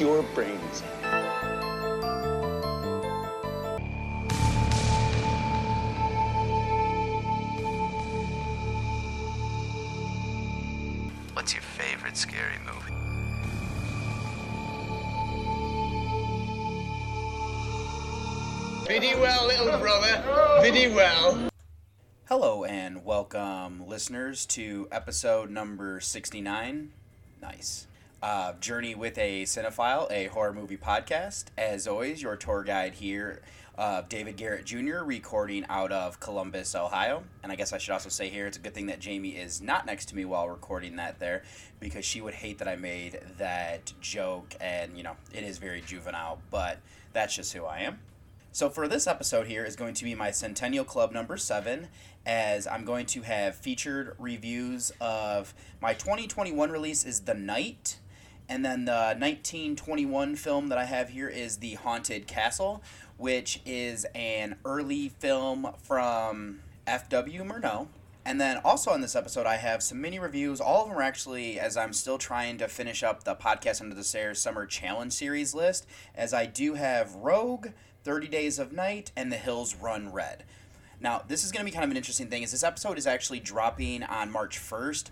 Your brains. What's your favorite scary movie? Biddy well, little brother. Biddy well. Hello and welcome, listeners, to episode number 69. Nice. Uh, Journey with a Cinephile, a horror movie podcast. As always, your tour guide here, uh, David Garrett Jr., recording out of Columbus, Ohio. And I guess I should also say here, it's a good thing that Jamie is not next to me while recording that there, because she would hate that I made that joke, and, you know, it is very juvenile, but that's just who I am. So for this episode here is going to be my Centennial Club number seven, as I'm going to have featured reviews of my 2021 release is The Night, and then the 1921 film that I have here is The Haunted Castle, which is an early film from F.W. Murnau. And then also in this episode, I have some mini reviews. All of them are actually as I'm still trying to finish up the Podcast Under the Stairs Summer Challenge Series list, as I do have Rogue, 30 Days of Night, and The Hills Run Red. Now, this is going to be kind of an interesting thing, is this episode is actually dropping on March 1st,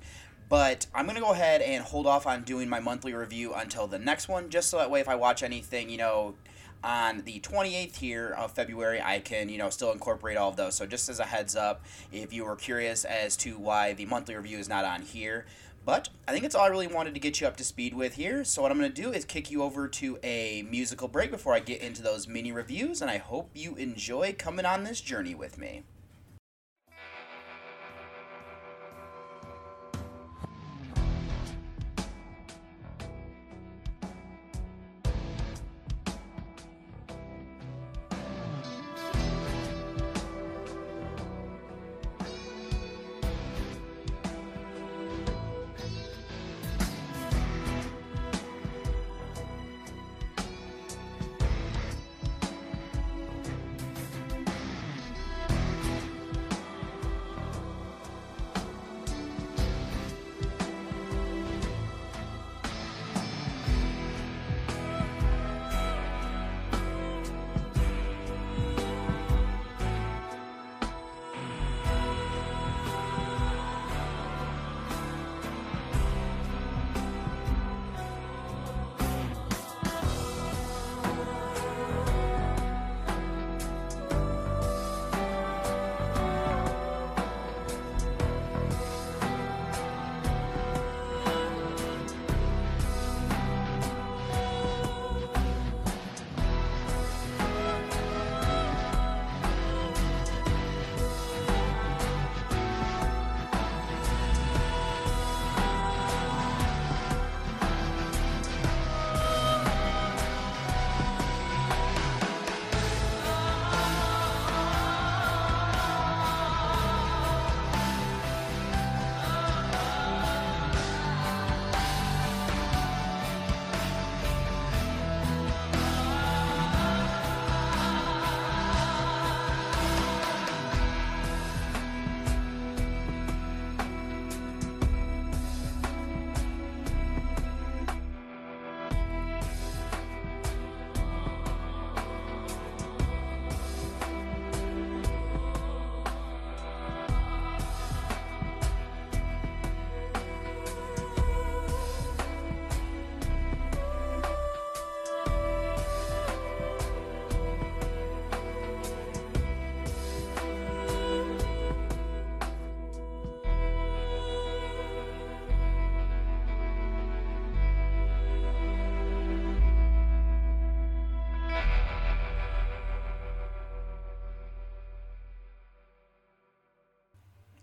but I'm going to go ahead and hold off on doing my monthly review until the next one, just so that way if I watch anything, you know, on the 28th here of February, I can, you know, still incorporate all of those. So just as a heads up, if you were curious as to why the monthly review is not on here, but I think it's all I really wanted to get you up to speed with here. So what I'm going to do is kick you over to a musical break before I get into those mini reviews, and I hope you enjoy coming on this journey with me.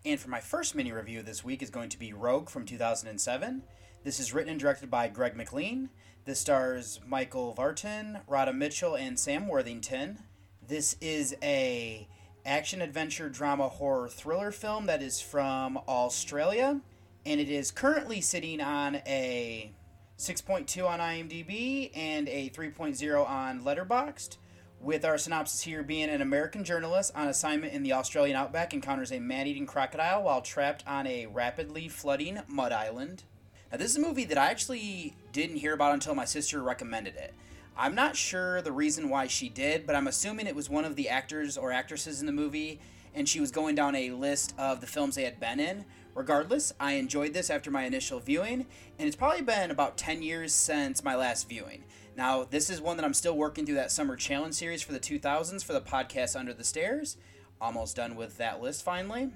And for my first mini review this week is going to be Rogue from 2007. This is written and directed by Greg McLean. This stars Michael Vartan, Radha Mitchell, and Sam Worthington. This is a action adventure drama horror thriller film that is from Australia and it is currently sitting on a 6.2 on IMDb and a 3.0 on Letterboxd. With our synopsis here being an American journalist on assignment in the Australian outback encounters a man eating crocodile while trapped on a rapidly flooding mud island. Now, this is a movie that I actually didn't hear about until my sister recommended it. I'm not sure the reason why she did, but I'm assuming it was one of the actors or actresses in the movie, and she was going down a list of the films they had been in. Regardless, I enjoyed this after my initial viewing, and it's probably been about 10 years since my last viewing. Now, this is one that I'm still working through that summer challenge series for the 2000s for the podcast Under the Stairs. Almost done with that list finally.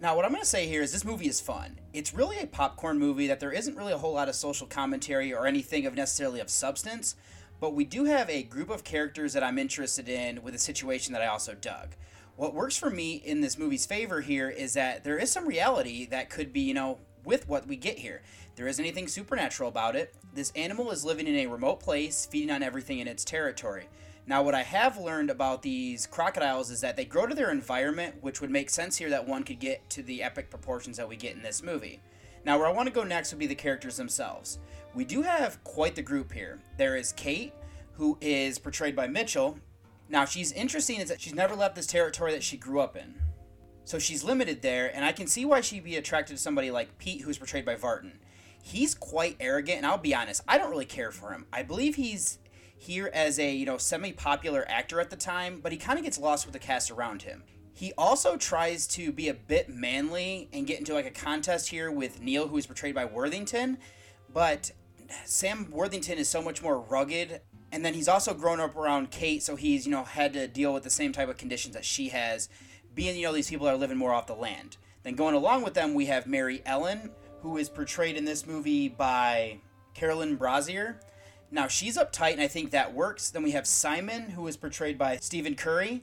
Now, what I'm going to say here is this movie is fun. It's really a popcorn movie that there isn't really a whole lot of social commentary or anything of necessarily of substance, but we do have a group of characters that I'm interested in with a situation that I also dug what works for me in this movie's favor here is that there is some reality that could be, you know, with what we get here. There isn't anything supernatural about it. This animal is living in a remote place, feeding on everything in its territory. Now, what I have learned about these crocodiles is that they grow to their environment, which would make sense here that one could get to the epic proportions that we get in this movie. Now, where I want to go next would be the characters themselves. We do have quite the group here. There is Kate, who is portrayed by Mitchell, now, she's interesting is that she's never left this territory that she grew up in. So she's limited there, and I can see why she'd be attracted to somebody like Pete, who's portrayed by Vartan. He's quite arrogant, and I'll be honest, I don't really care for him. I believe he's here as a you know semi-popular actor at the time, but he kind of gets lost with the cast around him. He also tries to be a bit manly and get into like a contest here with Neil, who is portrayed by Worthington, but Sam Worthington is so much more rugged and then he's also grown up around Kate, so he's you know had to deal with the same type of conditions that she has, being you know these people are living more off the land. Then going along with them, we have Mary Ellen, who is portrayed in this movie by Caroline Brazier. Now she's uptight, and I think that works. Then we have Simon, who is portrayed by Stephen Curry.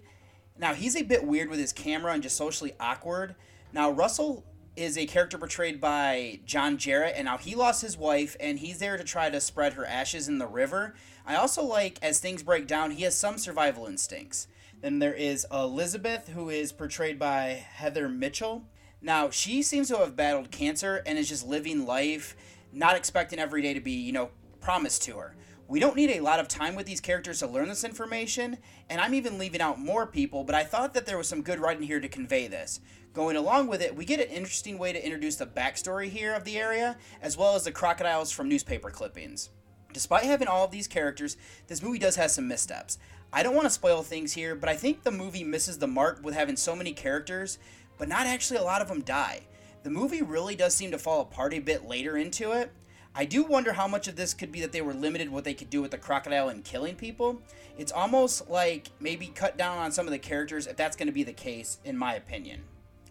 Now he's a bit weird with his camera and just socially awkward. Now Russell is a character portrayed by John Jarratt, and now he lost his wife, and he's there to try to spread her ashes in the river. I also like, as things break down, he has some survival instincts. Then there is Elizabeth, who is portrayed by Heather Mitchell. Now, she seems to have battled cancer and is just living life, not expecting every day to be, you know, promised to her. We don't need a lot of time with these characters to learn this information, and I'm even leaving out more people, but I thought that there was some good writing here to convey this. Going along with it, we get an interesting way to introduce the backstory here of the area, as well as the crocodiles from newspaper clippings. Despite having all of these characters, this movie does have some missteps. I don't want to spoil things here, but I think the movie misses the mark with having so many characters, but not actually a lot of them die. The movie really does seem to fall apart a bit later into it. I do wonder how much of this could be that they were limited what they could do with the crocodile and killing people. It's almost like maybe cut down on some of the characters if that's going to be the case, in my opinion.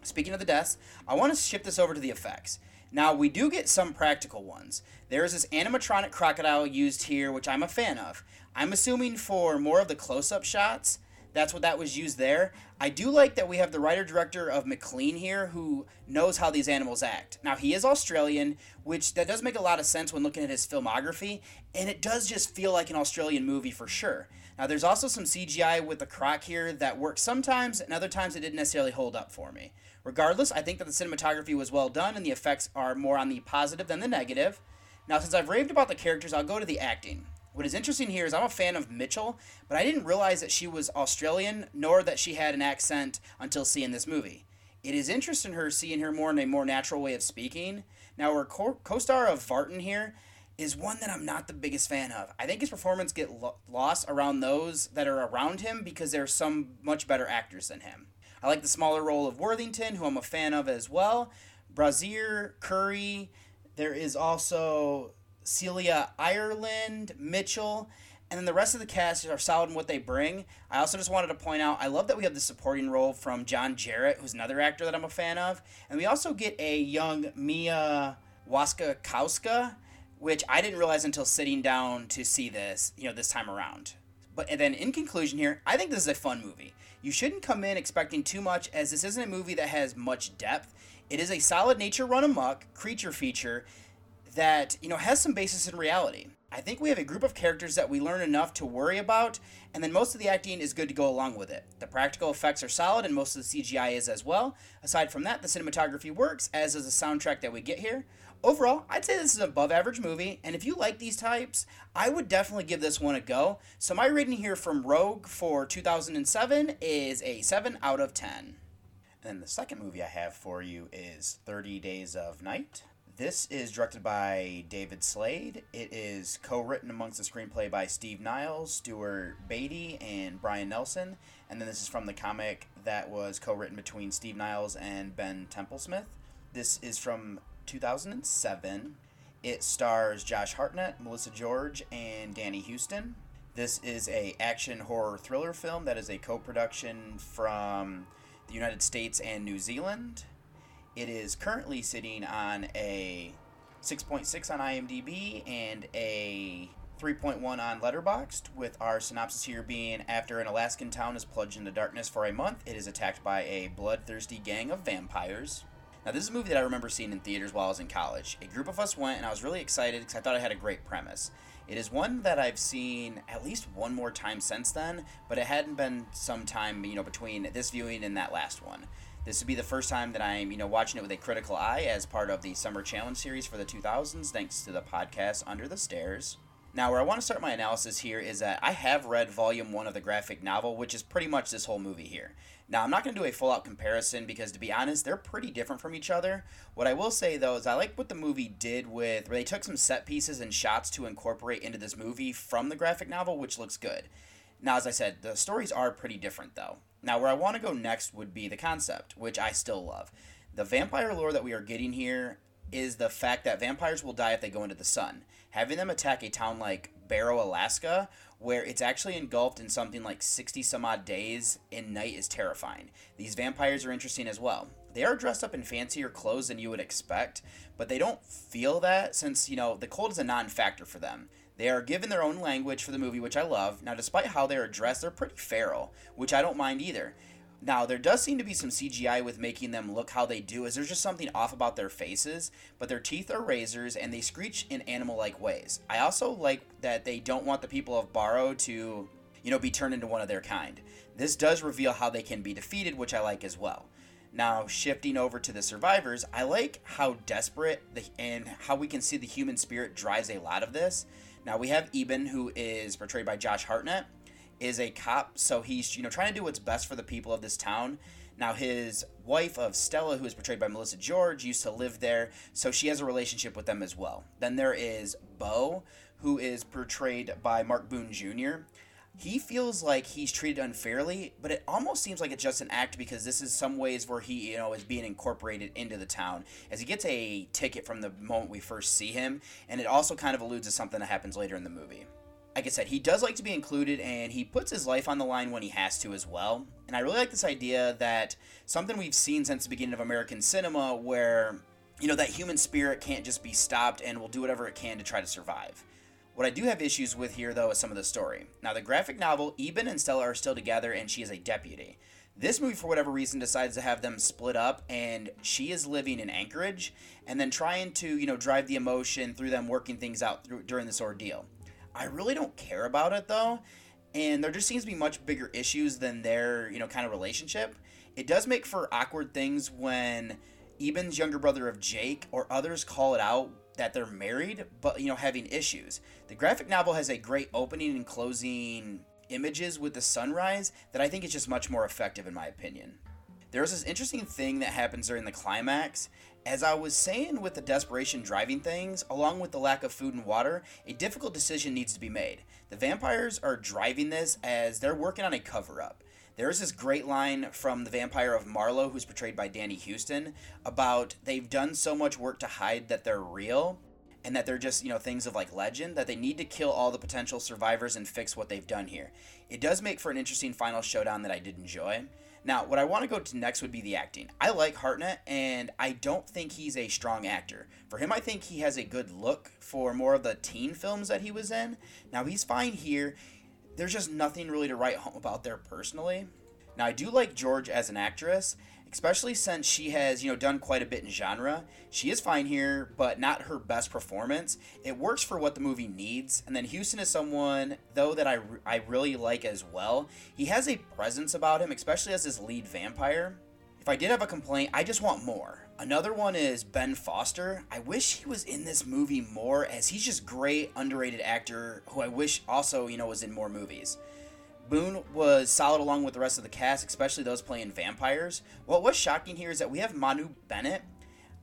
Speaking of the deaths, I want to shift this over to the effects. Now, we do get some practical ones. There is this animatronic crocodile used here, which I'm a fan of. I'm assuming for more of the close up shots, that's what that was used there. I do like that we have the writer director of McLean here who knows how these animals act. Now, he is Australian, which that does make a lot of sense when looking at his filmography, and it does just feel like an Australian movie for sure. Now, there's also some CGI with the croc here that works sometimes, and other times it didn't necessarily hold up for me. Regardless, I think that the cinematography was well done and the effects are more on the positive than the negative. Now, since I've raved about the characters, I'll go to the acting. What is interesting here is I'm a fan of Mitchell, but I didn't realize that she was Australian, nor that she had an accent until seeing this movie. It is interesting her seeing her more in a more natural way of speaking. Now, her co star of Vartan here is one that I'm not the biggest fan of. I think his performance get lo- lost around those that are around him because there's some much better actors than him. I like the smaller role of Worthington, who I'm a fan of as well. Brazier, Curry. There is also Celia Ireland, Mitchell, and then the rest of the cast are solid in what they bring. I also just wanted to point out I love that we have the supporting role from John Jarratt, who's another actor that I'm a fan of, and we also get a young Mia Wasikowska, which I didn't realize until sitting down to see this, you know, this time around. But and then in conclusion here, I think this is a fun movie. You shouldn't come in expecting too much as this isn't a movie that has much depth. It is a solid nature run amok creature feature that, you know, has some basis in reality. I think we have a group of characters that we learn enough to worry about, and then most of the acting is good to go along with it. The practical effects are solid, and most of the CGI is as well. Aside from that, the cinematography works, as is the soundtrack that we get here. Overall, I'd say this is an above average movie, and if you like these types, I would definitely give this one a go. So, my rating here from Rogue for 2007 is a 7 out of 10. And the second movie I have for you is 30 Days of Night. This is directed by David Slade. It is co written amongst the screenplay by Steve Niles, Stuart Beattie, and Brian Nelson. And then this is from the comic that was co written between Steve Niles and Ben Templesmith. This is from 2007. It stars Josh Hartnett, Melissa George, and Danny Huston. This is a action horror thriller film that is a co-production from the United States and New Zealand. It is currently sitting on a 6.6 on IMDb and a 3.1 on Letterboxd, with our synopsis here being after an Alaskan town is plunged into darkness for a month, it is attacked by a bloodthirsty gang of vampires. Now, this is a movie that I remember seeing in theaters while I was in college. A group of us went, and I was really excited because I thought it had a great premise. It is one that I've seen at least one more time since then, but it hadn't been some time, you know, between this viewing and that last one. This would be the first time that I'm, you know, watching it with a critical eye as part of the Summer Challenge series for the 2000s, thanks to the podcast Under the Stairs. Now, where I want to start my analysis here is that I have read Volume 1 of the graphic novel, which is pretty much this whole movie here. Now, I'm not going to do a full out comparison because, to be honest, they're pretty different from each other. What I will say, though, is I like what the movie did with where they took some set pieces and shots to incorporate into this movie from the graphic novel, which looks good. Now, as I said, the stories are pretty different, though. Now, where I want to go next would be the concept, which I still love. The vampire lore that we are getting here is the fact that vampires will die if they go into the sun. Having them attack a town like Barrow, Alaska, where it's actually engulfed in something like 60 some odd days and night is terrifying. These vampires are interesting as well. They are dressed up in fancier clothes than you would expect, but they don't feel that since, you know, the cold is a non factor for them. They are given their own language for the movie, which I love. Now, despite how they are dressed, they're pretty feral, which I don't mind either. Now, there does seem to be some CGI with making them look how they do, as there's just something off about their faces, but their teeth are razors and they screech in animal like ways. I also like that they don't want the people of Barrow to, you know, be turned into one of their kind. This does reveal how they can be defeated, which I like as well. Now, shifting over to the survivors, I like how desperate the, and how we can see the human spirit drives a lot of this. Now, we have Eben, who is portrayed by Josh Hartnett is a cop, so he's you know trying to do what's best for the people of this town. Now his wife of Stella, who is portrayed by Melissa George, used to live there, so she has a relationship with them as well. Then there is Bo, who is portrayed by Mark Boone Jr. He feels like he's treated unfairly, but it almost seems like it's just an act because this is some ways where he, you know, is being incorporated into the town as he gets a ticket from the moment we first see him, and it also kind of alludes to something that happens later in the movie like I said, he does like to be included and he puts his life on the line when he has to as well. And I really like this idea that something we've seen since the beginning of American cinema where, you know, that human spirit can't just be stopped and will do whatever it can to try to survive. What I do have issues with here, though, is some of the story. Now, the graphic novel, Eben and Stella are still together and she is a deputy. This movie, for whatever reason, decides to have them split up, and she is living in Anchorage, and then trying to, you know, drive the emotion through them working things out through, during this ordeal. I really don't care about it though, and there just seems to be much bigger issues than their you know kind of relationship. It does make for awkward things when Eben's younger brother of Jake or others call it out that they're married, but you know having issues. The graphic novel has a great opening and closing images with the sunrise that I think is just much more effective in my opinion. There's this interesting thing that happens during the climax, as I was saying with the desperation driving things, along with the lack of food and water, a difficult decision needs to be made. The vampires are driving this as they're working on a cover up. There's this great line from the vampire of Marlowe, who's portrayed by Danny Huston, about they've done so much work to hide that they're real and that they're just, you know, things of like legend, that they need to kill all the potential survivors and fix what they've done here. It does make for an interesting final showdown that I did enjoy. Now, what I want to go to next would be the acting. I like Hartnett, and I don't think he's a strong actor. For him, I think he has a good look for more of the teen films that he was in. Now, he's fine here. there's just nothing really to write home about there personally. Now, I do like George as an actress, especially since she has, you know, done quite a bit in genre. She is fine here, but not her best performance. It works for what the movie needs. And then huston is someone, though, that I, I really like as well. He has a presence about him, especially as his lead vampire. If I did have a complaint, I just want more. Another one is Ben Foster. I wish he was in this movie more, as he's just great, underrated actor who I wish also, you know, was in more movies. Boone was solid along with the rest of the cast, especially those playing vampires. What was shocking here is that we have Manu Bennett.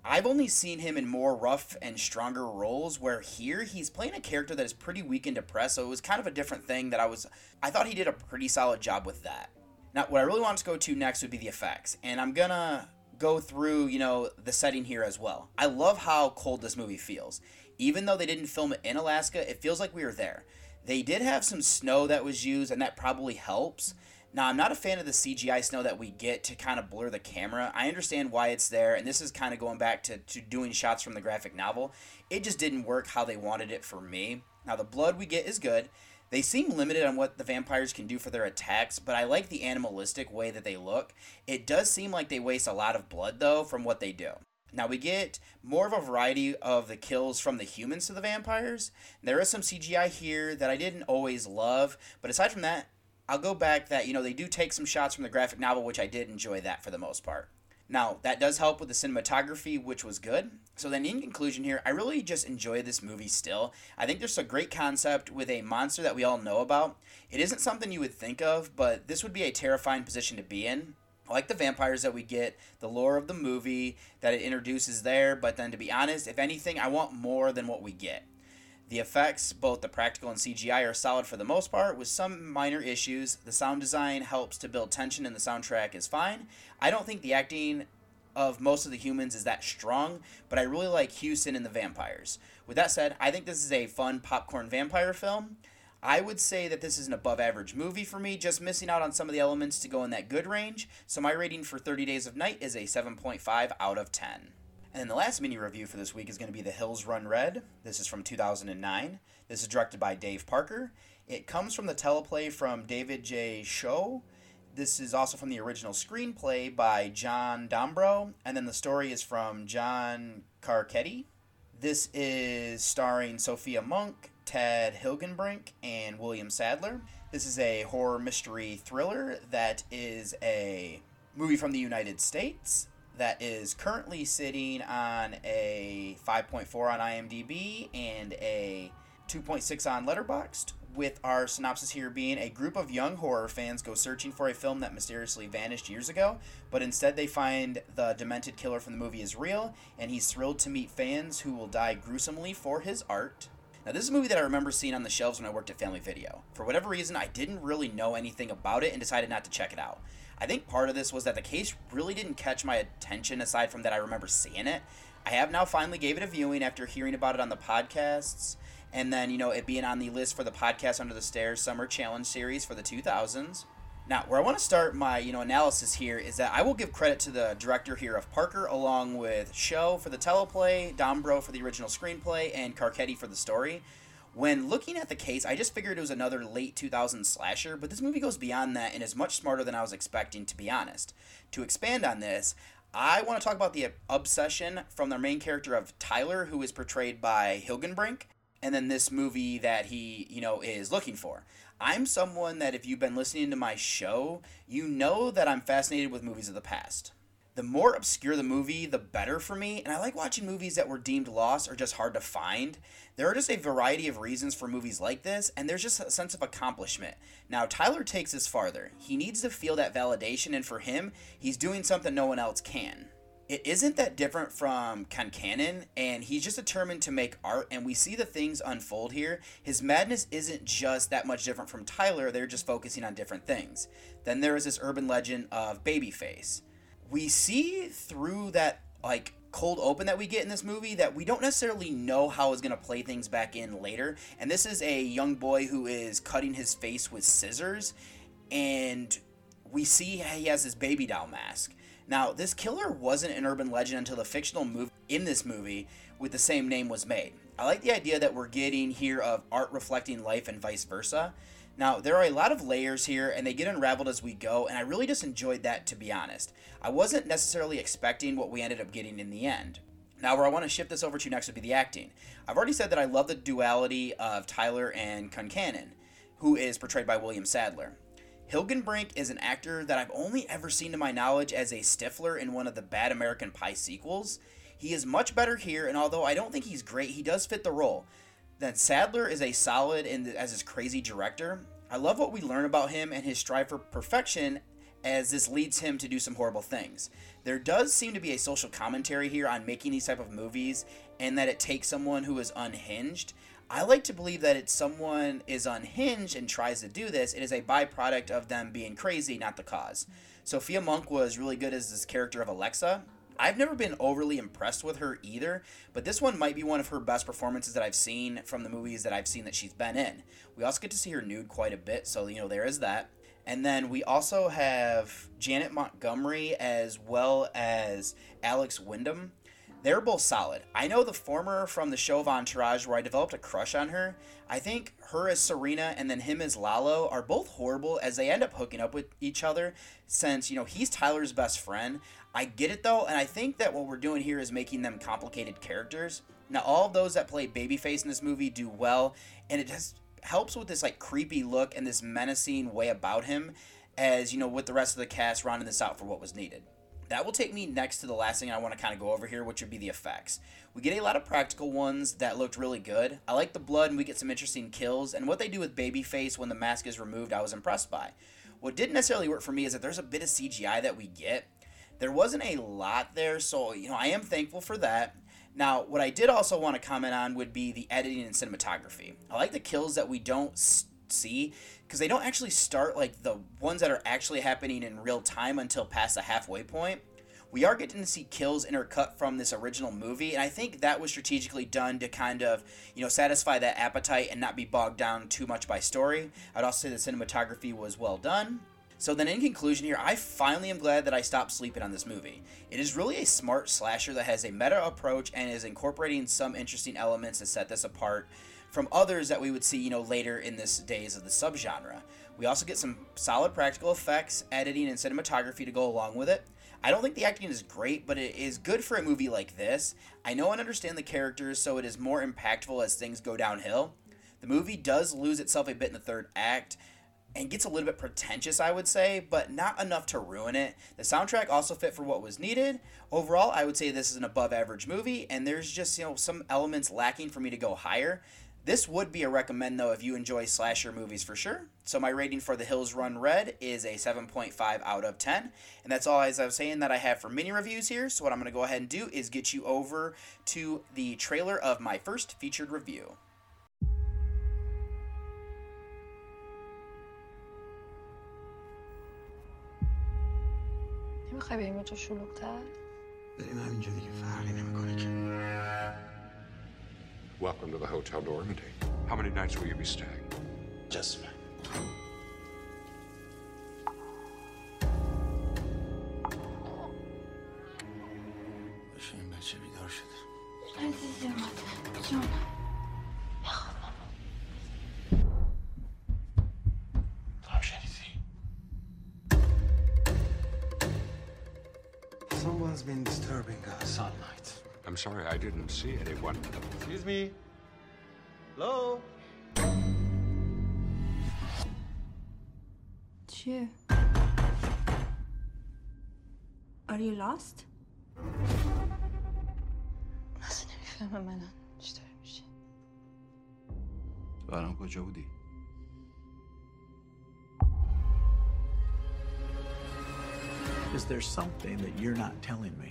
I've only seen him in more rough and stronger roles, where here he's playing a character that is pretty weak and depressed, so it was kind of a different thing that I was. I thought he did a pretty solid job with that. Now, what I really want to go to next would be the effects, and I'm gonna go through, you know, the setting here as well. I love how cold this movie feels. Even though they didn't film it in Alaska, it feels like we were there. They did have some snow that was used, and that probably helps. Now, I'm not a fan of the CGI snow that we get to kind of blur the camera. I understand why it's there, and this is kind of going back to, to doing shots from the graphic novel. It just didn't work how they wanted it for me. Now, the blood we get is good. They seem limited on what the vampires can do for their attacks, but I like the animalistic way that they look. It does seem like they waste a lot of blood, though, from what they do. Now we get more of a variety of the kills from the humans to the vampires. There is some CGI here that I didn't always love, but aside from that, I'll go back that you know they do take some shots from the graphic novel, which I did enjoy that for the most part. Now that does help with the cinematography, which was good. So then, in conclusion, here I really just enjoy this movie. Still, I think there's a great concept with a monster that we all know about. It isn't something you would think of, but this would be a terrifying position to be in. Like the vampires that we get, the lore of the movie that it introduces there, but then to be honest, if anything, I want more than what we get. The effects, both the practical and CGI, are solid for the most part, with some minor issues. The sound design helps to build tension, and the soundtrack is fine. I don't think the acting of most of the humans is that strong, but I really like Huston and the vampires. With that said, I think this is a fun popcorn vampire film. I would say that this is an above average movie for me, just missing out on some of the elements to go in that good range. So my rating for 30 Days of Night is a 7.5 out of 10. And then the last mini review for this week is going to be The Hills Run Red. This is from 2009. This is directed by Dave Parker. It comes from the teleplay from David J. Schow. This is also from the original screenplay by John Dombrow, and then the story is from John Carcetti. This is starring Sophia Monk, Ted Hilgenbrink, and William Sadler. This is a horror mystery thriller that is a movie from the United States that is currently sitting on a 5.4 on IMDb and a 2.6 on Letterboxd. With our synopsis here being a group of young horror fans go searching for a film that mysteriously vanished years ago, but instead they find the demented killer from the movie is real, and he's thrilled to meet fans who will die gruesomely for his art. Now, this is a movie that I remember seeing on the shelves when I worked at Family Video. For whatever reason, I didn't really know anything about it and decided not to check it out. I think part of this was that the case really didn't catch my attention aside from that I remember seeing it. I have now finally gave it a viewing after hearing about it on the podcasts and then, you know, it being on the list for the podcast Under the Stairs Summer Challenge series for the 2000s. Now, where I want to start my you know analysis here is that I will give credit to the director here of Parker, along with Schow for the teleplay, Dombrow for the original screenplay, and Carcetti for the story. When looking at the case, I just figured it was another late 2000s slasher, but this movie goes beyond that and is much smarter than I was expecting, to be honest. To expand on this, I want to talk about the obsession from the main character of Tyler, who is portrayed by Hilgenbrink, and then this movie that he, you know, is looking for. I'm someone that if you've been listening to my show, you know that I'm fascinated with movies of the past. The more obscure the movie, the better for me, and I like watching movies that were deemed lost or just hard to find. There are just a variety of reasons for movies like this, and there's just a sense of accomplishment. Now, Tyler takes this farther. He needs to feel that validation, and for him, he's doing something no one else can it isn't that different from Concannon, and he's just determined to make art, and we see the things unfold here. His madness isn't just that much different from Tyler, they're just focusing on different things. Then there is this urban legend of Babyface. We see through that, like, cold open that we get in this movie that we don't necessarily know how is going to play things back in later. And this is a young boy who is cutting his face with scissors, and we see he has his baby doll mask now, this killer wasn't an urban legend until the fictional movie in this movie with the same name was made. I like the idea that we're getting here of art reflecting life and vice versa. Now, there are a lot of layers here, and they get unraveled as we go, and I really just enjoyed that, to be honest. I wasn't necessarily expecting what we ended up getting in the end. Now, where I want to shift this over to next would be the acting. I've already said that I love the duality of Tyler and Concannon, who is portrayed by William Sadler. Hilgenbrink is an actor that I've only ever seen to my knowledge as a Stifler in one of the bad American Pie sequels. He is much better here, and although I don't think he's great, he does fit the role. Then Sadler is a solid in the, as his crazy director. I love what we learn about him and his strive for perfection as this leads him to do some horrible things. There does seem to be a social commentary here on making these type of movies and that it takes someone who is unhinged. I like to believe that it's someone is unhinged and tries to do this. It is a byproduct of them being crazy, not the cause. Sophia Monk was really good as this character of Alexa. I've never been overly impressed with her either, but this one might be one of her best performances that I've seen from the movies that I've seen that she's been in. We also get to see her nude quite a bit, so you know there is that. And then we also have Janet Montgomery as well as Alex Wyndham. They're both solid. I know the former from the show of Entourage, where I developed a crush on her. I think her as Serena and then him as Lalo are both horrible as they end up hooking up with each other since, you know, he's Tyler's best friend. I get it though, and I think that what we're doing here is making them complicated characters. Now, all of those that play Babyface in this movie do well, and it just helps with this like creepy look and this menacing way about him as, you know, with the rest of the cast rounding this out for what was needed. That will take me next to the last thing I want to kind of go over here, which would be the effects. We get a lot of practical ones that looked really good. I like the blood and we get some interesting kills, and what they do with Babyface when the mask is removed, I was impressed by. What didn't necessarily work for me is that there's a bit of CGI that we get. There wasn't a lot there, so you know I am thankful for that. Now, what I did also want to comment on would be the editing and cinematography. I like the kills that we don't see because they don't actually start like the ones that are actually happening in real time until past the halfway point. We are getting to see kills intercut from this original movie, and I think that was strategically done to kind of, you know, satisfy that appetite and not be bogged down too much by story. I'd also say the cinematography was well done. So then in conclusion here, I finally am glad that I stopped sleeping on this movie. It is really a smart slasher that has a meta approach and is incorporating some interesting elements to set this apart from others that we would see, you know, later in this days of the subgenre. We also get some solid practical effects, editing, and cinematography to go along with it. I don't think the acting is great, but it is good for a movie like this. I know and understand the characters, so it is more impactful as things go downhill. The movie does lose itself a bit in the third act and gets a little bit pretentious, I would say, but not enough to ruin it. The soundtrack also fit for what was needed. Overall, I would say this is an above average movie, and there's just, you know, some elements lacking for me to go higher. This would be a recommend though if you enjoy slasher movies for sure. So my rating for The Hills Run Red is a 7.5 out of 10. And that's all as I was saying that I have for mini reviews here. So what I'm going to go ahead and do is get you over to the trailer of my first featured review. نمیخوای بریم یه جا شلوغ‌تر؟ بریم همینجا دیگه فرقی نمیکنه که Welcome to the Hotel Normandy. How many nights will you be staying? Just one. sorry, I didn't see anyone. Excuse me. Hello? چیه؟ Are you lost? اصلا نمیفهمم من چطور میشه تو الان کجا بودی؟ Is there something that you're not telling me?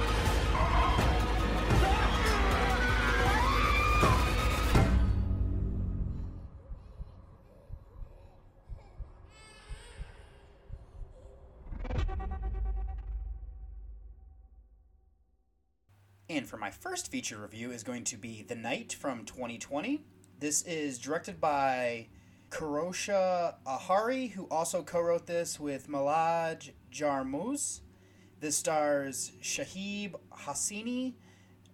And for my first feature review is going to be The Night from 2020. This is directed by Kourosh Ahari, who also co-wrote this with Malaj Jarmuz. This stars Shahab Hosseini,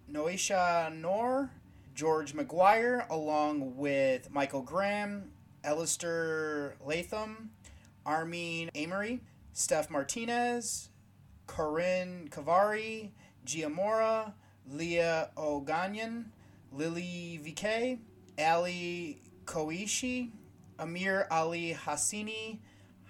Niousha Noor, George Maguire, along with Michael Graham, Alistair Latham, Armin Amory, Steph Martinez, Corinne Kavari, Giamora, Leah O'Ganyan, Lily VK, Ali Koishi, Amir Ali Hassini,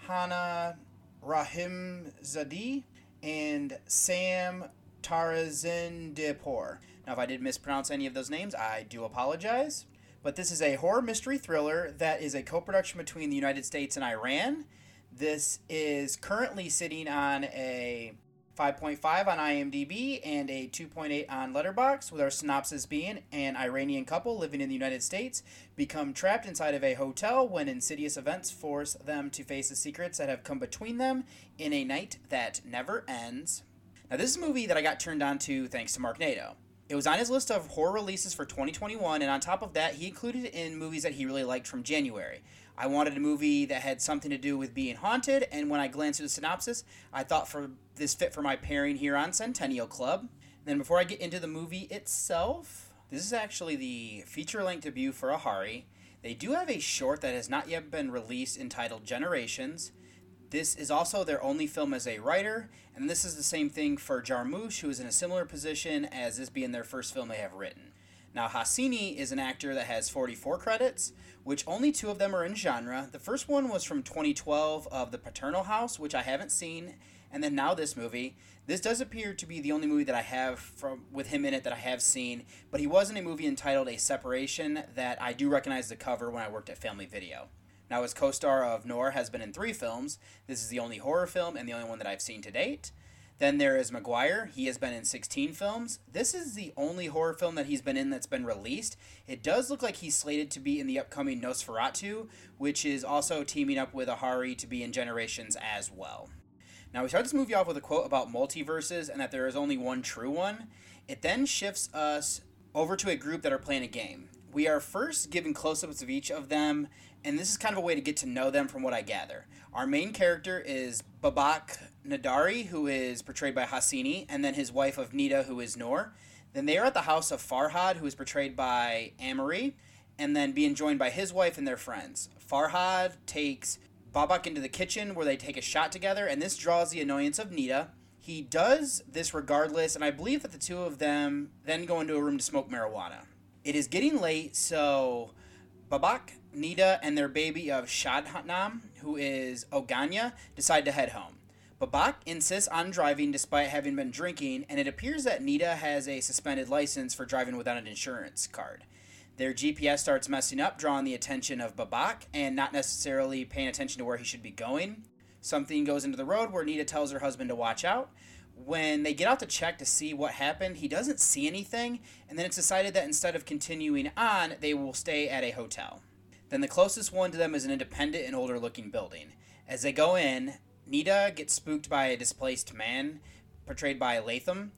Hana Rahim Zadi, and Sam Tarazindipur. Now, if I did mispronounce any of those names, I do apologize. But this is a horror mystery thriller that is a co production between the United States and Iran. This is currently sitting on a 5.5 on IMDb and a 2.8 on Letterboxd, with our synopsis being an Iranian couple living in the United States become trapped inside of a hotel when insidious events force them to face the secrets that have come between them in a night that never ends. Now, this is a movie that I got turned on to thanks to Mark Nato. It was on his list of horror releases for 2021, and on top of that, he included it in movies that he really liked from January. I wanted a movie that had something to do with being haunted, and when I glanced at the synopsis, I thought for this fit for my pairing here on Centennial Club. And then before I get into the movie itself, this is actually the feature-length debut for Ahari. They do have a short that has not yet been released entitled Generations. This is also their only film as a writer, and this is the same thing for Jarmusch, who is in a similar position as this being their first film they have written. Now, Hosseini is an actor that has 44 credits, which only two of them are in genre. The first one was from 2012 of The Paternal House, which I haven't seen, and then now this movie. This does appear to be the only movie that I have from with him in it that I have seen, but he was in a movie entitled A Separation that I do recognize the cover when I worked at Family Video. Now, his co star of Noor has been in three films. This is the only horror film and the only one that I've seen to date. Then there is Maguire. He has been in 16 films. This is the only horror film that he's been in that's been released. It does look like he's slated to be in the upcoming Nosferatu, which is also teaming up with Ahari to be in Generations as well. Now, we start this movie off with a quote about multiverses and that there is only one true one. It then shifts us over to a group that are playing a game. We are first given close ups of each of them and this is kind of a way to get to know them from what I gather. Our main character is Babak Nadari, who is portrayed by Hosseini, and then his wife of Nida, who is Noor. Then they are at the house of Farhad, who is portrayed by Amory, and then being joined by his wife and their friends. Farhad takes Babak into the kitchen where they take a shot together, and this draws the annoyance of Nida. He does this regardless, and I believe that the two of them then go into a room to smoke marijuana. It is getting late, so Babak, Nida, and their baby of Shabnam, who is Oganya, decide to head home. Babak insists on driving despite having been drinking, and it appears that Nida has a suspended license for driving without an insurance card. Their GPS starts messing up, drawing the attention of Babak and not necessarily paying attention to where he should be going. Something goes into the road where Nida tells her husband to watch out. When they get out to check to see what happened, he doesn't see anything, and then it's decided that instead of continuing on, they will stay at a hotel. Then the closest one to them is an independent and older looking building. As they go in, Nida gets spooked by a displaced man, portrayed by Latham.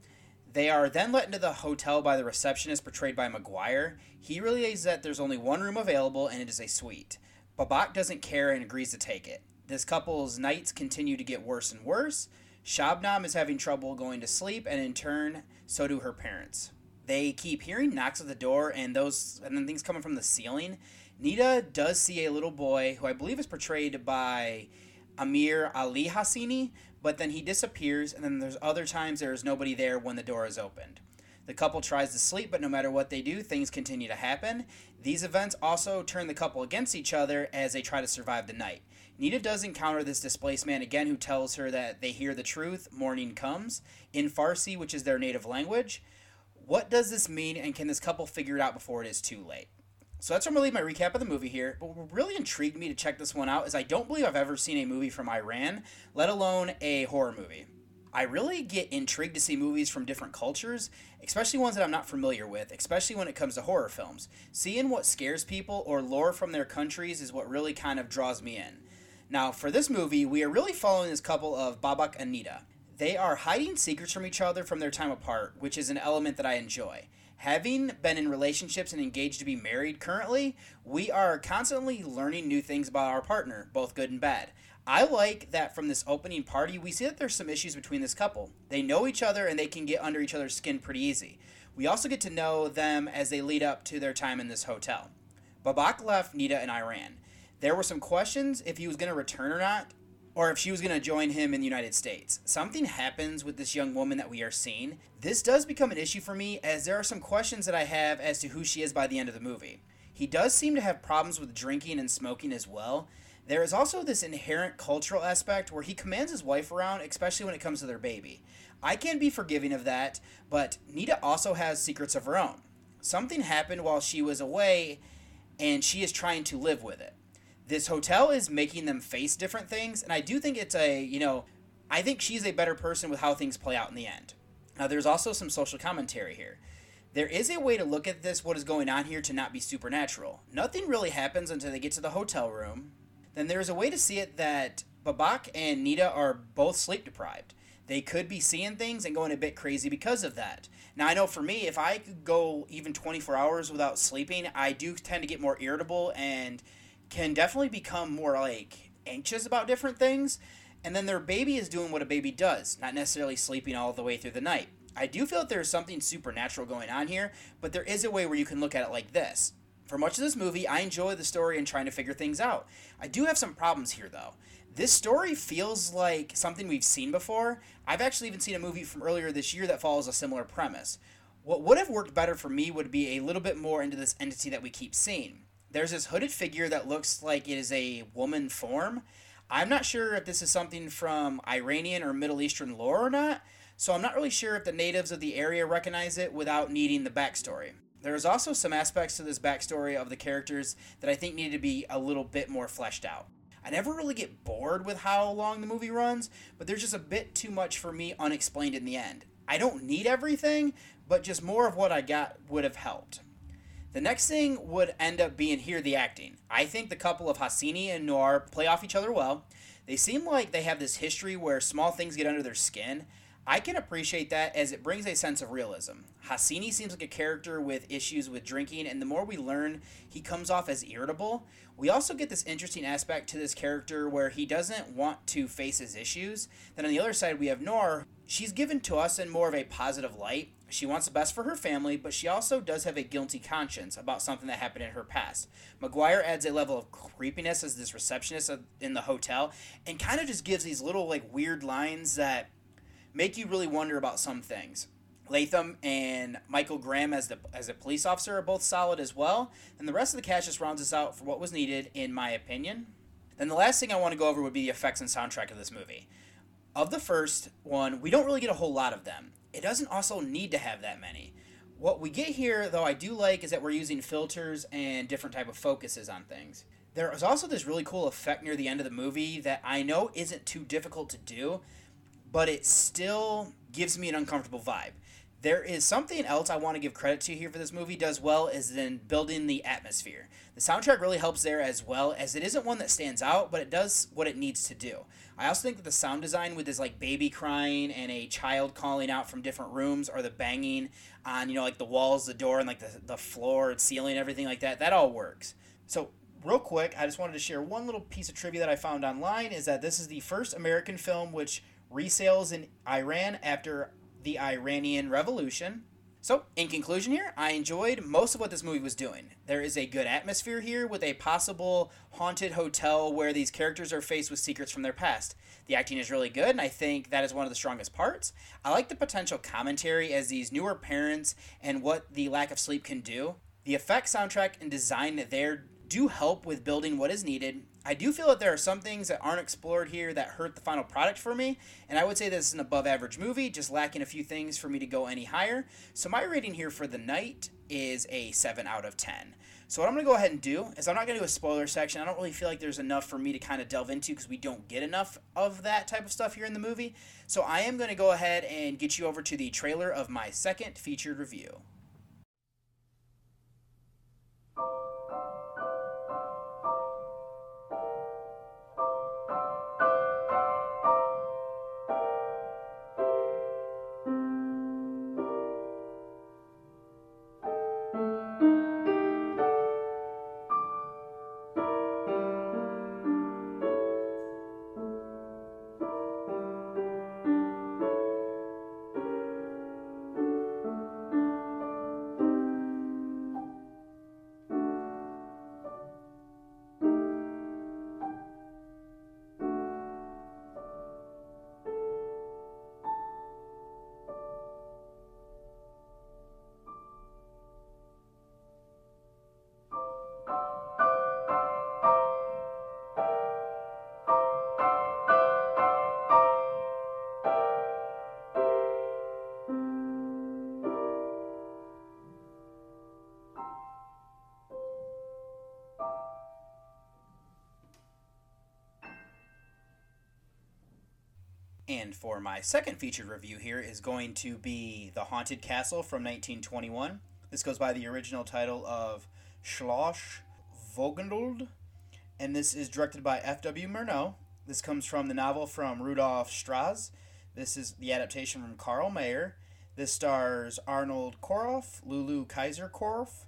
They are then let into the hotel by the receptionist, portrayed by Maguire. He realizes that there's only one room available and it is a suite. Babak doesn't care and agrees to take it. This couple's nights continue to get worse and worse. Shabnam is having trouble going to sleep, and in turn, so do her parents. They keep hearing knocks at the door and those and then things coming from the ceiling. Nita does see a little boy who I believe is portrayed by Amir Ali Hassini, but then he disappears, and then there's other times there is nobody there when the door is opened. The couple tries to sleep, but no matter what they do, things continue to happen. These events also turn the couple against each other as they try to survive the night. Nita does encounter this displaced man again who tells her that they hear the truth, morning comes, in Farsi, which is their native language. What does this mean, and can this couple figure it out before it is too late? So that's where I'm gonna leave my recap of the movie here. But what really intrigued me to check this one out is I don't believe I've ever seen a movie from Iran, let alone a horror movie. I really get intrigued to see movies from different cultures, especially ones that I'm not familiar with, especially when it comes to horror films. Seeing what scares people or lore from their countries is what really kind of draws me in. Now, for this movie, we are really following this couple of Babak and Nida. They are hiding secrets from each other from their time apart, which is an element that I enjoy. Having been in relationships and engaged to be married currently, we are constantly learning new things about our partner, both good and bad. I like that from this opening party, we see that there's some issues between this couple. They know each other and they can get under each other's skin pretty easy. We also get to know them as they lead up to their time in this hotel. Babak left Nita in Iran. There were some questions if he was going to return or not, or if she was going to join him in the United States. Something happens with this young woman that we are seeing. This does become an issue for me as there are some questions that I have as to who she is by the end of the movie. He does seem to have problems with drinking and smoking as well. There is also this inherent cultural aspect where he commands his wife around, especially when it comes to their baby. I can be forgiving of that, but Nita also has secrets of her own. Something happened while she was away, and she is trying to live with it this hotel is making them face different things, and I do think it's a, you know, I think she's a better person with how things play out in the end. Now, there's also some social commentary here. There is a way to look at this, what is going on here, to not be supernatural. Nothing really happens until they get to the hotel room. Then there's a way to see it that Babak and Nita are both sleep deprived. They could be seeing things and going a bit crazy because of that. Now, I know for me, if I could go even 24 hours without sleeping, I do tend to get more irritable and can definitely become more like anxious about different things. And then their baby is doing what a baby does, not necessarily sleeping all the way through the night. I do feel that there's something supernatural going on here, but there is a way where you can look at it like this. For much of this movie, I enjoy the story and trying to figure things out. I do have some problems here, though. This story feels like something we've seen before. I've actually even seen a movie from earlier this year that follows a similar premise. What would have worked better for me would be a little bit more into this entity that we keep seeing there's this hooded figure that looks like it is a woman form. I'm not sure if this is something from Iranian or Middle Eastern lore or not, so I'm not really sure if the natives of the area recognize it without needing the backstory. There is also some aspects to this backstory of the characters that I think need to be a little bit more fleshed out. I never really get bored with how long the movie runs, but there's just a bit too much for me unexplained in the end. I don't need everything, but just more of what I got would have helped. The next thing would end up being here the acting. I think the couple of Hosseini and Noor play off each other well. They seem like they have this history where small things get under their skin. I can appreciate that as it brings a sense of realism. Hosseini seems like a character with issues with drinking, and the more we learn, he comes off as irritable. We also get this interesting aspect to this character where he doesn't want to face his issues. Then on the other side, we have Noor. She's given to us in more of a positive light. She wants the best for her family, but she also does have a guilty conscience about something that happened in her past. Maguire adds a level of creepiness as this receptionist in the hotel and kind of just gives these little like weird lines that make you really wonder about some things. Latham and Michael Graham as the as a police officer are both solid as well, and the rest of the cast just rounds us out for what was needed, in my opinion. Then the last thing I want to go over would be the effects and soundtrack of this movie. Of the first one, we don't really get a whole lot of them it doesn't also need to have that many. What we get here, though, I do like is that we're using filters and different type of focuses on things. There is also this really cool effect near the end of the movie that I know isn't too difficult to do, but it still gives me an uncomfortable vibe. There is something else I want to give credit to here for this movie does well is in building the atmosphere. The soundtrack really helps there as well as it isn't one that stands out, but it does what it needs to do. I also think that the sound design with this like baby crying and a child calling out from different rooms or the banging on, you know, like the walls, the door and like the, the floor and ceiling, everything like that, that all works. So real quick, I just wanted to share one little piece of trivia that I found online is that this is the first American film which resales in Iran after the Iranian Revolution. So, in conclusion, here, I enjoyed most of what this movie was doing. There is a good atmosphere here with a possible haunted hotel where these characters are faced with secrets from their past. The acting is really good, and I think that is one of the strongest parts. I like the potential commentary as these newer parents and what the lack of sleep can do. The effect, soundtrack, and design there do help with building what is needed. I do feel that there are some things that aren't explored here that hurt the final product for me, and I would say this is an above average movie, just lacking a few things for me to go any higher. So my rating here for the night is a 7 out of 10. So what I'm going to go ahead and do is I'm not going to do a spoiler section. I don't really feel like there's enough for me to kind of delve into because we don't get enough of that type of stuff here in the movie. So I am going to go ahead and get you over to the trailer of my second featured review. And for my second featured review here is going to be The Haunted Castle from 1921. This goes by the original title of Schloss Vogendold, and this is directed by F.W. Murnau. This comes from the novel from Rudolf Stratz. This is the adaptation from Carl Mayer. This stars Arnold Koroff, Lulu Kaiser Koroff,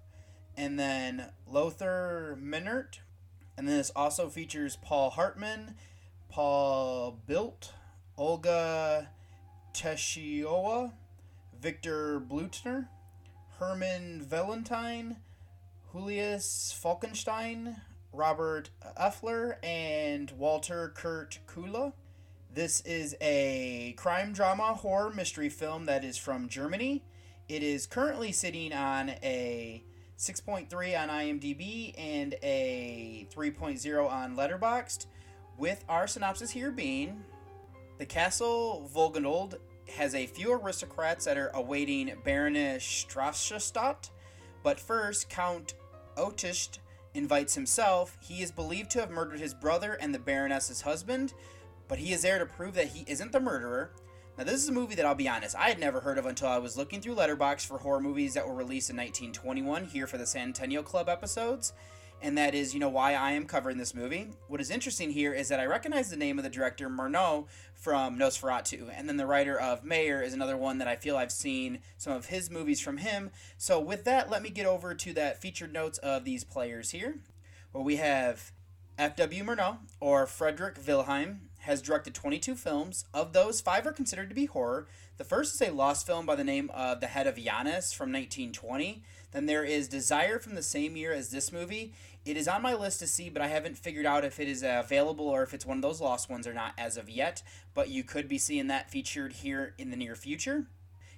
and then Lothar Mehnert. And then this also features Paul Hartmann, Paul Bildt, Olga Teshiowa, Victor Blutner, Herman Valentine, Julius Falkenstein, Robert Effler, and Walter Kurt Kula. This is a crime drama horror mystery film that is from Germany. It is currently sitting on a 6.3 on IMDb and a 3.0 on Letterboxd, with our synopsis here being the castle Volgenold has a few aristocrats that are awaiting Baroness Strasstadt, but first Count Otisht invites himself. He is believed to have murdered his brother and the Baroness's husband, but he is there to prove that he isn't the murderer. Now, this is a movie that I'll be honest, I had never heard of until I was looking through Letterboxd for horror movies that were released in 1921 here for the Centennial Club episodes and that is, you know, why I am covering this movie. What is interesting here is that I recognize the name of the director Murnau from Nosferatu, and then the writer of Mayer is another one that I feel I've seen some of his movies from him. So with that, let me get over to that featured notes of these players here, where we have F.W. Murnau or Frederick Wilhelm has directed 22 films. Of those, five are considered to be horror. The first is a lost film by the name of The Head of Janus from 1920. Then there is Desire from the same year as this movie. It is on my list to see, but I haven't figured out if it is available or if it's one of those lost ones or not as of yet. But you could be seeing that featured here in the near future.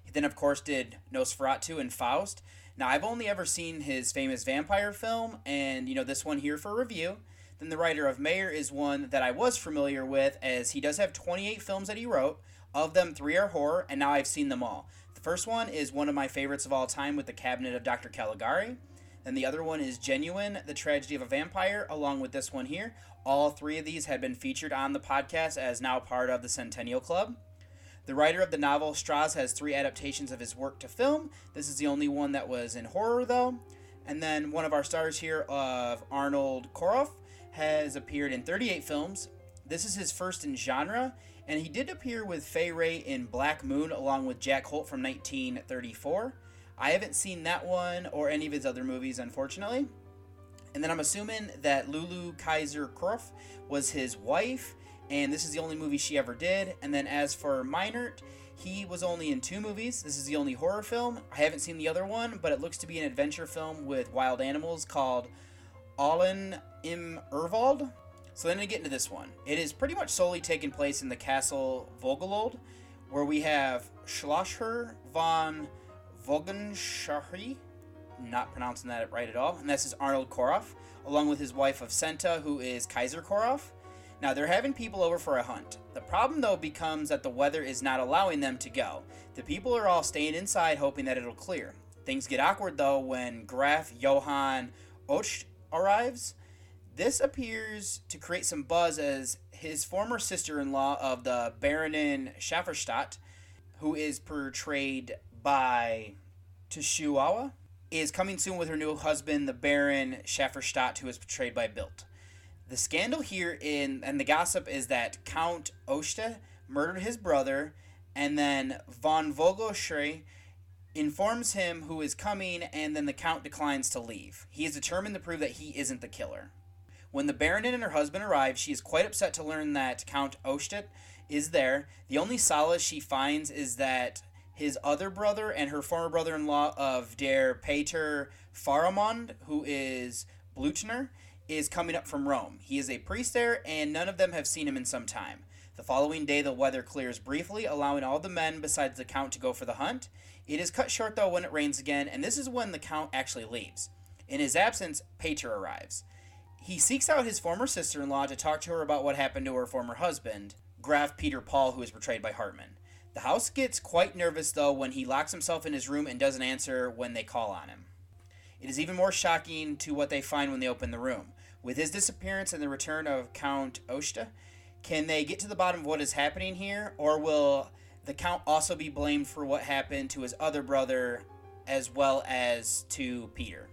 He then, of course, did Nosferatu and Faust. Now, I've only ever seen his famous vampire film, and you know this one here for review. Then the writer of Mayer is one that I was familiar with, as he does have 28 films that he wrote. Of them, three are horror, and now I've seen them all. The first one is one of my favorites of all time with the Cabinet of Dr. Caligari. Then the other one is Genuine, The Tragedy of a Vampire, along with this one here. All three of these had been featured on the podcast as now part of the Centennial Club. The writer of the novel Stratz has three adaptations of his work to film. This is the only one that was in horror, though. And then one of our stars here of Arnold Koroff has appeared in 38 films. This is his first in genre, and he did appear with Fay Wray in Black Moon along with Jack Holt from 1934. I haven't seen that one or any of his other movies, unfortunately. And then I'm assuming that Lulu Kaiser Koroff was his wife, and this is the only movie she ever did. And then as for Mehnert, he was only in two movies. This is the only horror film. I haven't seen the other one, but it looks to be an adventure film with wild animals called Allen im Irrwald. So then to get into this one, it is pretty much solely taking place in the castle Vogelold, where we have Schlosser von Vogenschari, not pronouncing that right at all, and this is Arnold Koroff, along with his wife of Senta, who is Kaiser Koroff. Now they're having people over for a hunt. The problem though becomes that the weather is not allowing them to go. The people are all staying inside hoping that it'll clear. Things get awkward though when Graf Johann Ocht arrives. This appears to create some buzz as his former sister-in-law of the Baronin Schafferstadt, who is portrayed by Tishuawa, is coming soon with her new husband, the Baron Schafferstadt, who is portrayed by Bildt. The scandal here in and the gossip is that Count Oste murdered his brother, and then von Vogelschrey informs him who is coming, and then the Count declines to leave. He is determined to prove that he isn't the killer. When the Baronin and her husband arrive, she is quite upset to learn that Count Ostedt is there. The only solace she finds is that his other brother and her former brother-in-law of Der Pater Faramund, who is Blutner, is coming up from Rome. He is a priest there, and none of them have seen him in some time. The following day, the weather clears briefly, allowing all the men besides the Count to go for the hunt. It is cut short, though, when it rains again, and this is when the Count actually leaves. In his absence, Pater arrives. He seeks out his former sister in law to talk to her about what happened to her former husband, Graf Peter Paul, who is portrayed by Hartmann. The house gets quite nervous, though, when he locks himself in his room and doesn't answer when they call on him. It is even more shocking to what they find when they open the room. With his disappearance and the return of Count Osta, Can they get to the bottom of what is happening here, or will the Count also be blamed for what happened to his other brother as well as to Peter?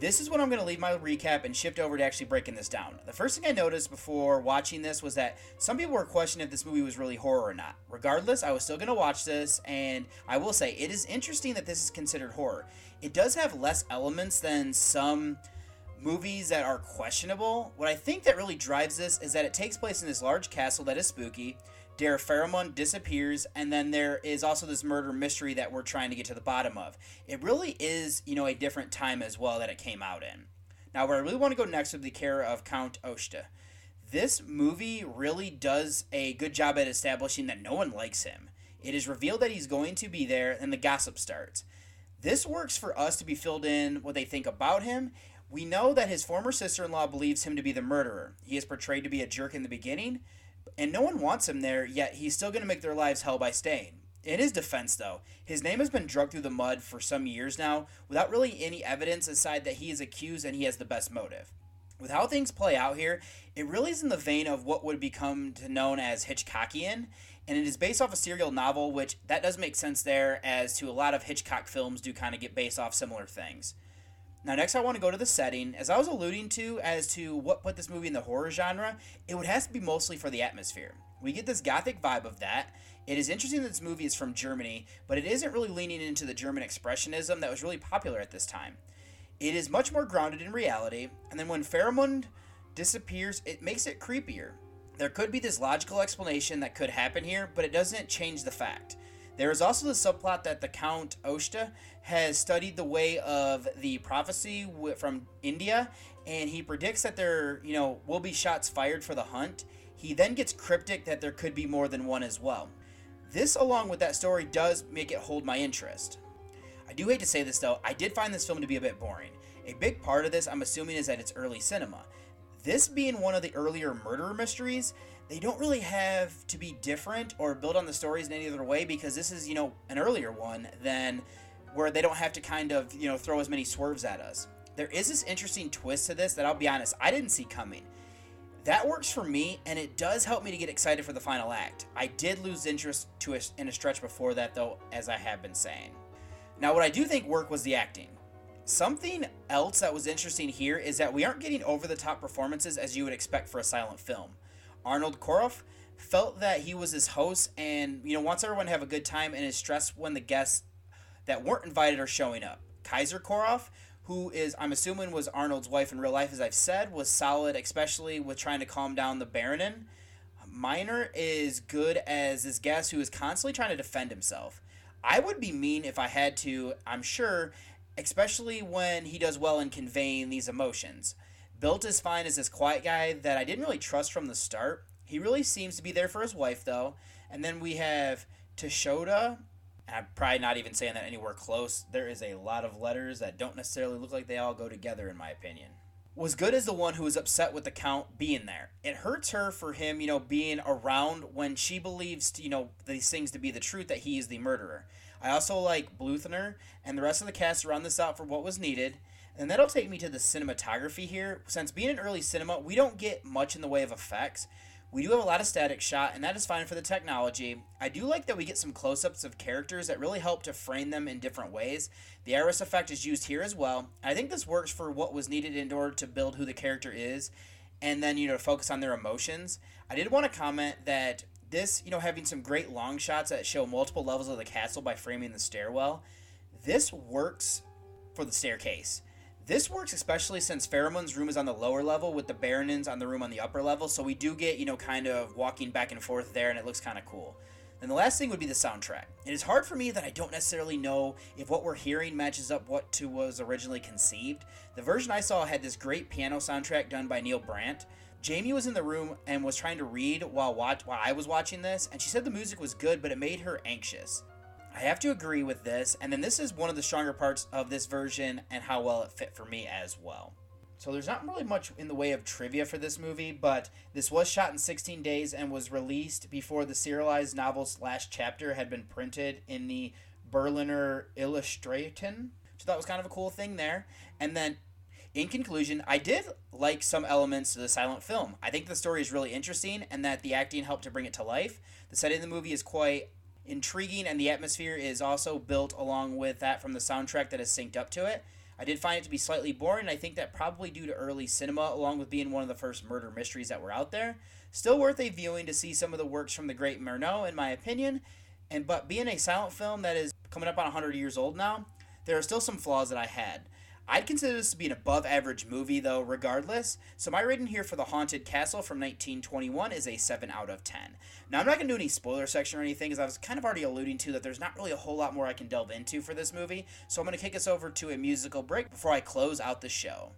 This is when I'm going to leave my recap and shift over to actually breaking this down. The first thing I noticed before watching this was that some people were questioning if this movie was really horror or not. Regardless, I was still going to watch this, and I will say it is interesting that this is considered horror. It does have less elements than some movies that are questionable. What I think that really drives this is that it takes place in this large castle that is spooky. Dara Faramund disappears, and then there is also this murder mystery that we're trying to get to the bottom of. It really is, you know, a different time as well that it came out in. Now, where I really want to go next with the care of Count Oshta. This movie really does a good job at establishing that no one likes him. It is revealed that he's going to be there, and the gossip starts. This works for us to be filled in what they think about him. We know that his former sister in law believes him to be the murderer. He is portrayed to be a jerk in the beginning, and no one wants him there, yet he's still going to make their lives hell by staying. In his defense, though, his name has been dragged through the mud for some years now without really any evidence aside that he is accused and he has the best motive. With how things play out here, it really is in the vein of what would become to known as Hitchcockian, and it is based off a serial novel, which that does make sense there, as to a lot of Hitchcock films do kind of get based off similar things. Now, next, I want to go to the setting. As I was alluding to, as to what put this movie in the horror genre, it would have to be mostly for the atmosphere. We get this gothic vibe of that. It is interesting that this movie is from Germany, but it isn't really leaning into the German expressionism that was really popular at this time. It is much more grounded in reality, and then when Faramund disappears, it makes it creepier. There could be this logical explanation that could happen here, but it doesn't change the fact. There is also the subplot that the Count Oshta has studied the way of the prophecy from India, and he predicts that there, you know, will be shots fired for the hunt. He then gets cryptic that there could be more than one as well. This, along with that story, does make it hold my interest. I do hate to say this though, I did find this film to be a bit boring. A big part of this, I'm assuming, is that it's early cinema. This being one of the earlier murder mysteries, they don't really have to be different or build on the stories in any other way because this is, you know, an earlier one than where they don't have to kind of, you know, throw as many swerves at us. There is this interesting twist to this that I'll be honest, I didn't see coming. That works for me, and it does help me to get excited for the final act. I did lose interest to a, in a stretch before that, though, as I have been saying. Now, what I do think worked was the acting. Something else that was interesting here is that we aren't getting over the top performances as you would expect for a silent film. Arnold Korof felt that he was his host and you know wants everyone to have a good time and is stressed when the guests that weren't invited are showing up. Kaiser Korof, who is I'm assuming was Arnold's wife in real life, as I've said, was solid, especially with trying to calm down the Baronin. Miner is good as this guest who is constantly trying to defend himself. I would be mean if I had to, I'm sure, especially when he does well in conveying these emotions. Bildt as fine as this quiet guy that I didn't really trust from the start. He really seems to be there for his wife, though. And then we have Teshoda. I'm probably not even saying that anywhere close. There is a lot of letters that don't necessarily look like they all go together, in my opinion. Was good as the one who was upset with the Count being there. It hurts her for him, you know, being around when she believes, you know, these things to be the truth that he is the murderer. I also like Bluthner and the rest of the cast to round this out for what was needed. And that'll take me to the cinematography here. Since being an early cinema, we don't get much in the way of effects. We do have a lot of static shot, and that is fine for the technology. I do like that we get some close ups of characters that really help to frame them in different ways. The iris effect is used here as well. I think this works for what was needed in order to build who the character is and then, you know, focus on their emotions. I did want to comment that this, you know, having some great long shots that show multiple levels of the castle by framing the stairwell, this works for the staircase. This works especially since Faramund's room is on the lower level with the Baronins on the room on the upper level, so we do get, you know, kind of walking back and forth there and it looks kind of cool. And the last thing would be the soundtrack. It is hard for me that I don't necessarily know if what we're hearing matches up what to was originally conceived. The version I saw had this great piano soundtrack done by Neil Brand. Jamie was in the room and was trying to read while watch while I was watching this, and she said the music was good, but it made her anxious. I have to agree with this, and then this is one of the stronger parts of this version and how well it fit for me as well. So there's not really much in the way of trivia for this movie, but this was shot in 16 days and was released before the serialized novel's last chapter had been printed in the Berliner Illustrirte, So that was kind of a cool thing there. And then In conclusion, I did like some elements to the silent film. I think the story is really interesting and that the acting helped to bring it to life. The setting of the movie is quite intriguing and the atmosphere is also built along with that from the soundtrack that is synced up to it. I did find it to be slightly boring. I think that probably due to early cinema, along with being one of the first murder mysteries that were out there. Still worth a viewing to see some of the works from the great Murnau, in my opinion. And but being a silent film that is coming up on 100 years old now, there are still some flaws that I had. I'd consider this to be an above average movie, though, regardless. So, my rating here for The Haunted Castle from 1921 is a 7 out of 10. Now, I'm not going to do any spoiler section or anything, as I was kind of already alluding to that there's not really a whole lot more I can delve into for this movie. So, I'm going to kick us over to a musical break before I close out the show.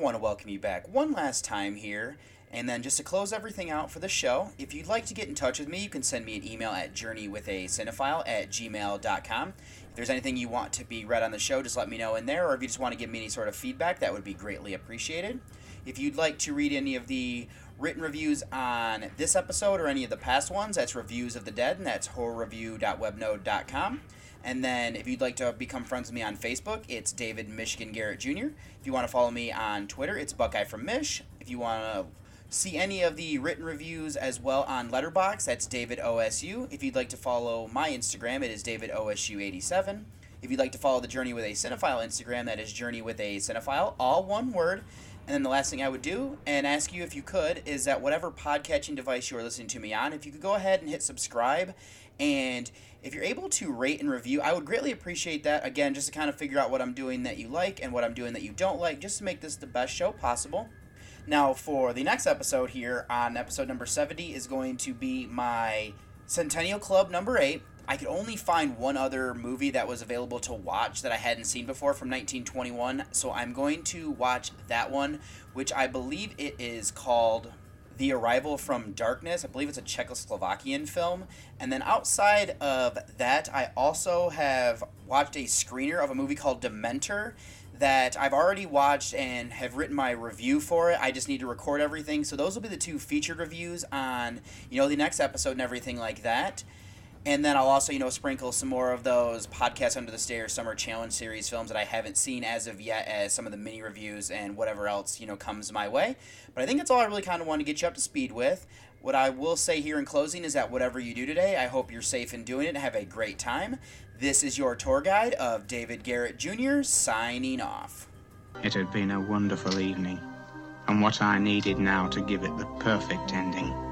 Want to welcome you back one last time here. And then just to close everything out for the show, if you'd like to get in touch with me, you can send me an email at journeywithacinephile at gmail.com. If there's anything you want to be read on the show, just let me know in there, or if you just want to give me any sort of feedback, that would be greatly appreciated. If you'd like to read any of the written reviews on this episode or any of the past ones, that's Reviews of the Dead, and that's horrorreview.webnode.com. And then if you'd like to become friends with me on Facebook, it's David Michigan Garrett Jr. If you want to follow me on Twitter, it's Buckeye from Mish. If you want to see any of the written reviews as well on Letterboxd, that's David OSU. If you'd like to follow my Instagram, it is David OSU87. If you'd like to follow the Journey with a Cinephile Instagram, that is Journey with a Cinephile, all one word. And then the last thing I would do and ask you if you could is that whatever podcatching device you are listening to me on, if you could go ahead and hit subscribe and if you're able to rate and review, I would greatly appreciate that. Again, just to kind of figure out what I'm doing that you like and what I'm doing that you don't like, just to make this the best show possible. Now, for the next episode here on episode number 70 is going to be my Centennial Club number 8. I could only find one other movie that was available to watch that I hadn't seen before from 1921, so I'm going to watch that one, which I believe it is called The Arrival from Darkness. I believe it's a Czechoslovakian film. And then outside of that, I also have watched a screener of a movie called Dementer that I've already watched and have written my review for it. I just need to record everything. So those will be the two featured reviews on, you know, the next episode and everything like that. And then I'll also, you know, sprinkle some more of those podcast under the stairs summer challenge series films that I haven't seen as of yet as some of the mini reviews and whatever else, you know, comes my way. But I think that's all I really kind of want to get you up to speed with. What I will say here in closing is that whatever you do today, I hope you're safe in doing it and have a great time. This is your tour guide of David Garrett Jr. signing off. It had been a wonderful evening, and what I needed now to give it the perfect ending